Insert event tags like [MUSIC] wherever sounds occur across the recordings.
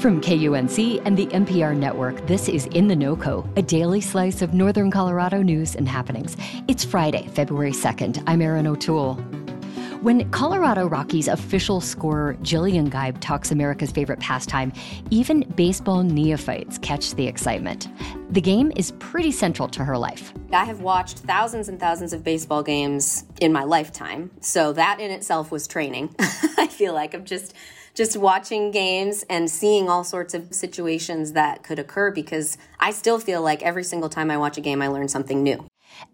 From KUNC and the NPR network, this is In the NoCo, a daily slice of Northern Colorado news and happenings. It's Friday, February 2nd. I'm Erin O'Toole. When Colorado Rockies official scorer Jillian Geib talks America's favorite pastime, even baseball neophytes catch the excitement. The game is pretty central to her life. I have watched thousands and thousands of baseball games in my lifetime, so that in itself was training. [LAUGHS] I feel like I'm just just watching games and seeing all sorts of situations that could occur because I still feel like every single time I watch a game, I learn something new.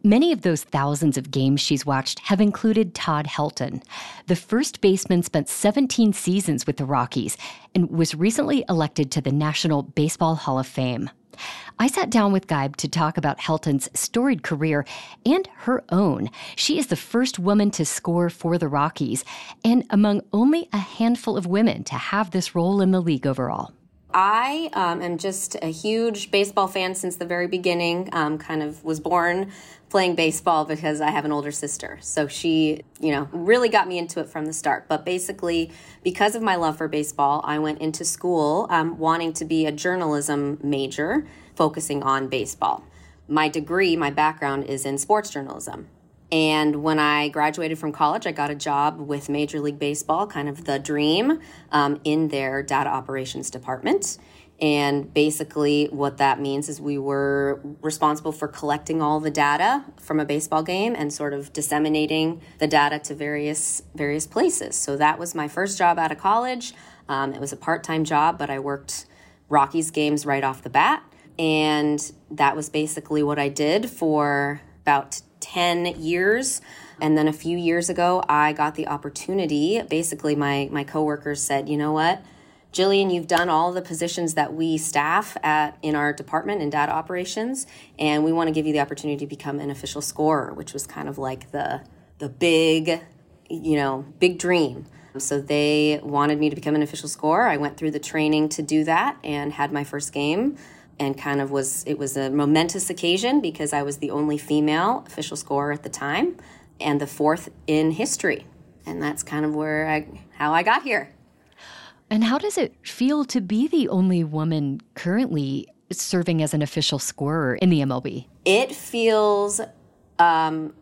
Many of those thousands of games she's watched have included Todd Helton. The first baseman spent 17 seasons with the Rockies and was recently elected to the National Baseball Hall of Fame. I sat down with Geib to talk about Helton's storied career and her own. She is the first woman to score for the Rockies and among only a handful of women to have this role in the league overall. I um, am just a huge baseball fan since the very beginning. Um, kind of was born playing baseball because I have an older sister. So she, you know, really got me into it from the start. But basically, because of my love for baseball, I went into school um, wanting to be a journalism major focusing on baseball. My degree, my background is in sports journalism. And when I graduated from college, I got a job with Major League Baseball, kind of the dream, um, in their data operations department. And basically, what that means is we were responsible for collecting all the data from a baseball game and sort of disseminating the data to various various places. So that was my first job out of college. Um, it was a part time job, but I worked Rockies games right off the bat. And that was basically what I did for about 10 years. And then a few years ago, I got the opportunity. Basically, my, my coworkers said, you know what? Jillian, you've done all the positions that we staff at in our department in data operations, and we want to give you the opportunity to become an official scorer, which was kind of like the the big, you know, big dream. So they wanted me to become an official scorer. I went through the training to do that and had my first game and kind of was it was a momentous occasion because I was the only female official scorer at the time and the fourth in history. And that's kind of where I how I got here. And how does it feel to be the only woman currently serving as an official scorer in the MLB? It feels um,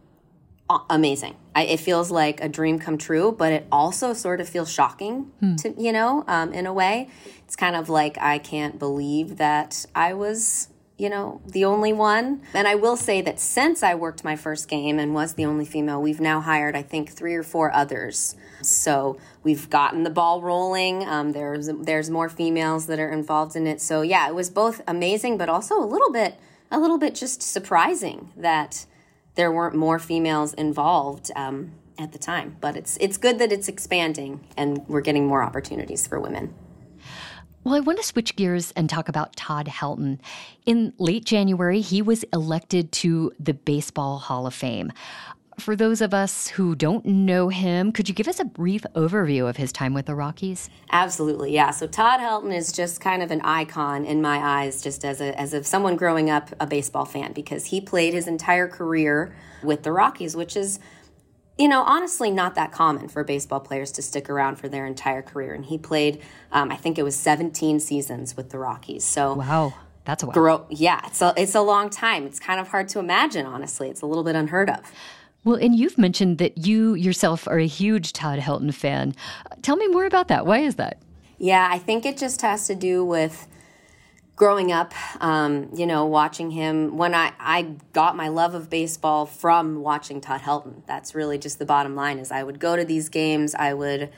amazing. I, it feels like a dream come true, but it also sort of feels shocking hmm. to you know, um, in a way. It's kind of like I can't believe that I was you know, the only one. And I will say that since I worked my first game and was the only female, we've now hired, I think, three or four others. So we've gotten the ball rolling. Um, there's there's more females that are involved in it. So yeah, it was both amazing, but also a little bit a little bit just surprising that there weren't more females involved um, at the time. But it's it's good that it's expanding and we're getting more opportunities for women. Well, I want to switch gears and talk about Todd Helton. In late January, he was elected to the Baseball Hall of Fame. For those of us who don't know him, could you give us a brief overview of his time with the Rockies? Absolutely, yeah. So Todd Helton is just kind of an icon in my eyes, just as a as of someone growing up a baseball fan, because he played his entire career with the Rockies, which is you know, honestly, not that common for baseball players to stick around for their entire career. And he played, um, I think it was 17 seasons with the Rockies. So, wow, that's a while. Grow, yeah, it's a, it's a long time. It's kind of hard to imagine, honestly. It's a little bit unheard of. Well, and you've mentioned that you yourself are a huge Todd Helton fan. Tell me more about that. Why is that? Yeah, I think it just has to do with growing up, um, you know, watching him, when I, I got my love of baseball from watching Todd Helton. That's really just the bottom line is I would go to these games, I would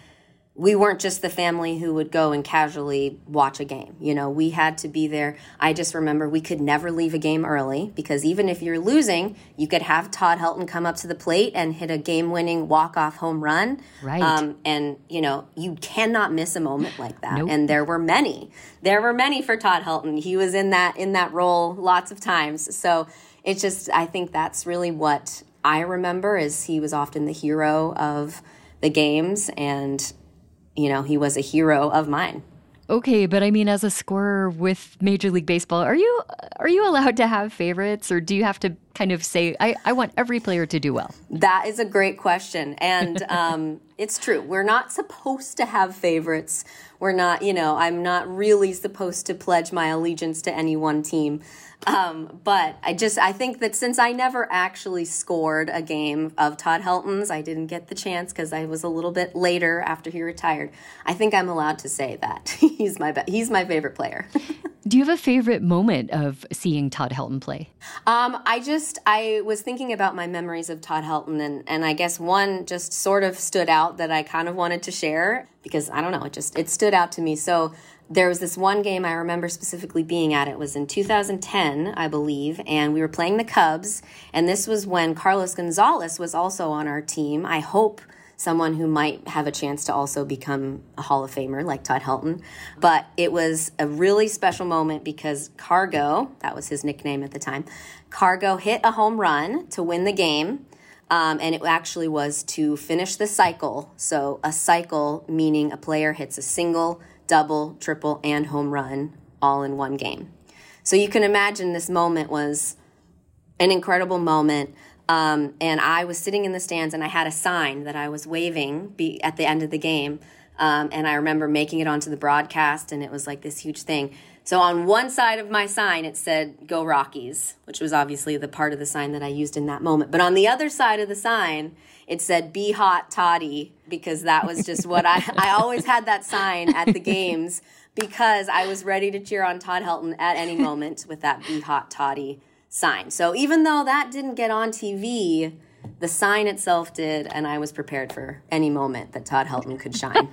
we weren't just the family who would go and casually watch a game. You know, we had to be there. I just remember we could never leave a game early because even if you're losing, you could have Todd Helton come up to the plate and hit a game winning walk off home run. Right. Um, and, you know, you cannot miss a moment like that. Nope. And there were many. There were many for Todd Helton. He was in that in that role lots of times. So it's just I think that's really what I remember is he was often the hero of the games and you know, he was a hero of mine. Okay, but I mean, as a scorer with Major League Baseball, are you are you allowed to have favorites, or do you have to kind of say, "I, I want every player to do well"? That is a great question, and [LAUGHS] um, it's true. We're not supposed to have favorites. We're not, you know, I'm not really supposed to pledge my allegiance to any one team. Um, but I just I think that since I never actually scored a game of Todd Helton's, I didn't get the chance because I was a little bit later after he retired. I think I'm allowed to say that [LAUGHS] he's my be- he's my favorite player. [LAUGHS] Do you have a favorite moment of seeing Todd Helton play? Um, I just I was thinking about my memories of Todd Helton, and and I guess one just sort of stood out that I kind of wanted to share because I don't know it just it stood out to me. So there was this one game I remember specifically being at. It was in 2010, I believe, and we were playing the Cubs. And this was when Carlos Gonzalez was also on our team. I hope someone who might have a chance to also become a Hall of Famer like Todd Helton. But it was a really special moment because Cargo, that was his nickname at the time, Cargo hit a home run to win the game. Um, and it actually was to finish the cycle. So, a cycle meaning a player hits a single double, triple, and home run all in one game. So you can imagine this moment was an incredible moment. Um, and I was sitting in the stands and I had a sign that I was waving be, at the end of the game. Um, and I remember making it onto the broadcast, and it was like this huge thing. So on one side of my sign, it said "Go Rockies," which was obviously the part of the sign that I used in that moment. But on the other side of the sign, it said "Be Hot, Toddy," because that was just what I I always had that sign at the games because I was ready to cheer on Todd Helton at any moment with that "Be Hot, Toddy" sign. So even though that didn't get on TV, the sign itself did, and I was prepared for any moment that Todd Helton could shine.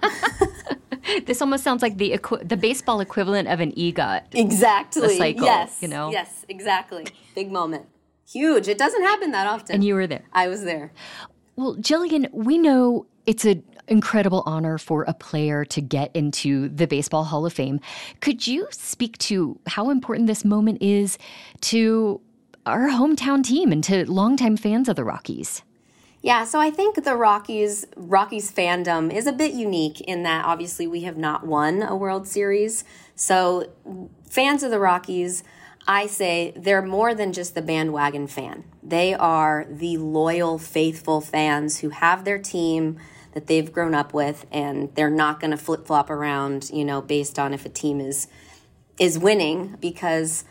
[LAUGHS] this almost sounds like the equi- the baseball equivalent of an EGOT. Exactly. cycle, yes. you know? Yes, exactly. Big moment. Huge. It doesn't happen that often. And you were there. I was there. Well, Jillian, we know it's an incredible honor for a player to get into the Baseball Hall of Fame. Could you speak to how important this moment is to our hometown team and to longtime fans of the Rockies? Yeah, so I think the Rockies Rockies fandom is a bit unique in that obviously we have not won a World Series. So fans of the Rockies, I say they're more than just the bandwagon fan. They are the loyal, faithful fans who have their team that they've grown up with and they're not going to flip-flop around, you know, based on if a team is is winning because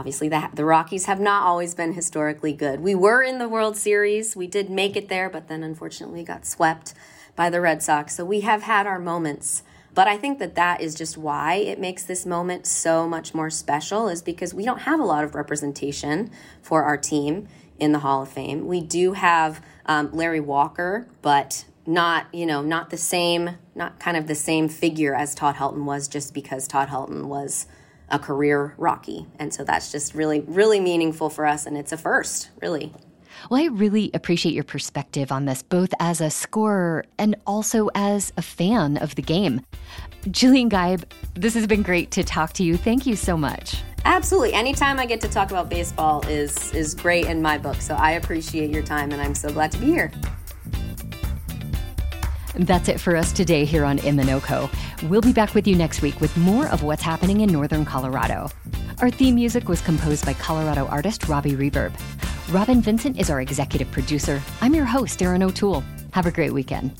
obviously the, the Rockies have not always been historically good. We were in the World Series, we did make it there, but then unfortunately got swept by the Red Sox. So we have had our moments. But I think that that is just why it makes this moment so much more special, is because we don't have a lot of representation for our team in the Hall of Fame. We do have um, Larry Walker, but not you know not the same, not kind of the same figure as Todd Helton was, just because Todd Helton was a career Rocky. And so that's just really, really meaningful for us. And it's a first, really. Well, I really appreciate your perspective on this, both as a scorer and also as a fan of the game. Jillian Geib, this has been great to talk to you. Thank you so much. Absolutely. Anytime I get to talk about baseball is is great in my book. So I appreciate your time and I'm so glad to be here. That's it for us today here on In the NoCo. We'll be back with you next week with more of what's happening in northern Colorado. Our theme music was composed by Colorado artist Robbie Reverb. Robin Vincent is our executive producer. I'm your host, Erin O'Toole. Have a great weekend.